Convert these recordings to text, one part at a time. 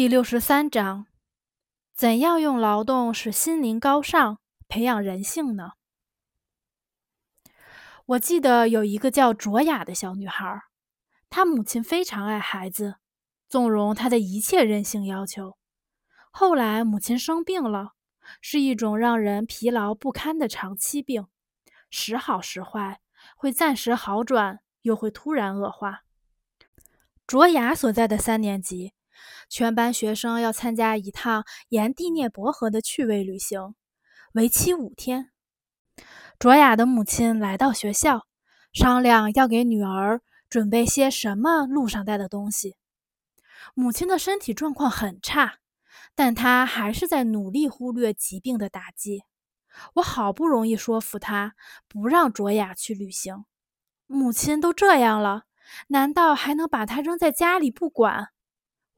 第六十三章：怎样用劳动使心灵高尚，培养人性呢？我记得有一个叫卓雅的小女孩，她母亲非常爱孩子，纵容她的一切任性要求。后来母亲生病了，是一种让人疲劳不堪的长期病，时好时坏，会暂时好转，又会突然恶化。卓雅所在的三年级。全班学生要参加一趟沿第聂伯河的趣味旅行，为期五天。卓雅的母亲来到学校，商量要给女儿准备些什么路上带的东西。母亲的身体状况很差，但她还是在努力忽略疾病的打击。我好不容易说服她不让卓雅去旅行。母亲都这样了，难道还能把她扔在家里不管？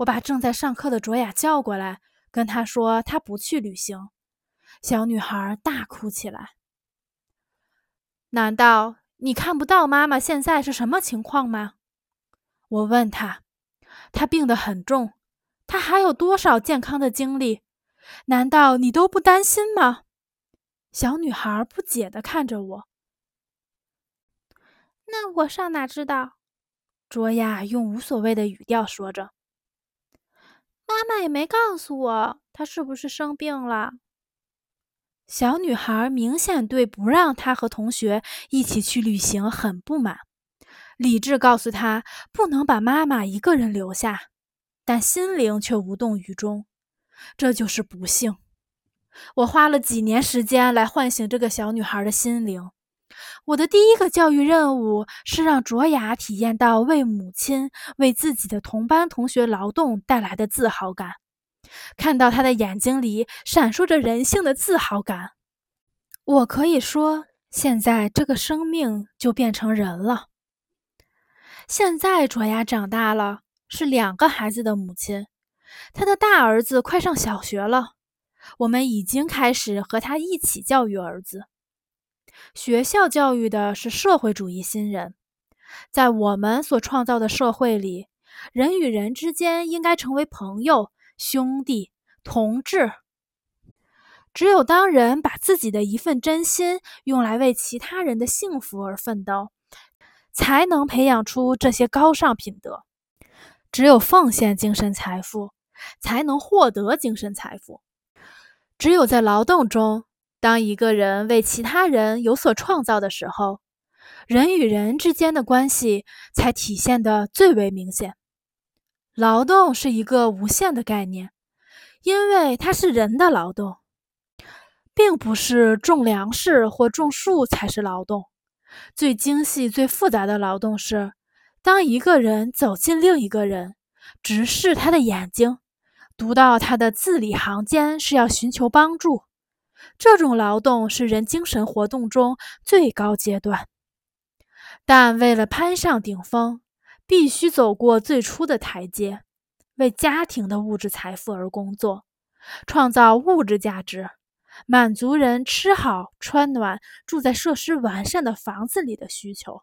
我把正在上课的卓雅叫过来，跟她说她不去旅行。小女孩大哭起来。难道你看不到妈妈现在是什么情况吗？我问她。她病得很重，她还有多少健康的精力？难道你都不担心吗？小女孩不解地看着我。那我上哪知道？卓雅用无所谓的语调说着。妈妈也没告诉我她是不是生病了。小女孩明显对不让她和同学一起去旅行很不满。理智告诉她不能把妈妈一个人留下，但心灵却无动于衷。这就是不幸。我花了几年时间来唤醒这个小女孩的心灵。我的第一个教育任务是让卓雅体验到为母亲、为自己的同班同学劳动带来的自豪感，看到她的眼睛里闪烁着人性的自豪感。我可以说，现在这个生命就变成人了。现在卓雅长大了，是两个孩子的母亲，她的大儿子快上小学了，我们已经开始和他一起教育儿子。学校教育的是社会主义新人，在我们所创造的社会里，人与人之间应该成为朋友、兄弟、同志。只有当人把自己的一份真心用来为其他人的幸福而奋斗，才能培养出这些高尚品德。只有奉献精神财富，才能获得精神财富。只有在劳动中。当一个人为其他人有所创造的时候，人与人之间的关系才体现得最为明显。劳动是一个无限的概念，因为它是人的劳动，并不是种粮食或种树才是劳动。最精细、最复杂的劳动是，当一个人走进另一个人，直视他的眼睛，读到他的字里行间，是要寻求帮助。这种劳动是人精神活动中最高阶段，但为了攀上顶峰，必须走过最初的台阶，为家庭的物质财富而工作，创造物质价值，满足人吃好、穿暖、住在设施完善的房子里的需求。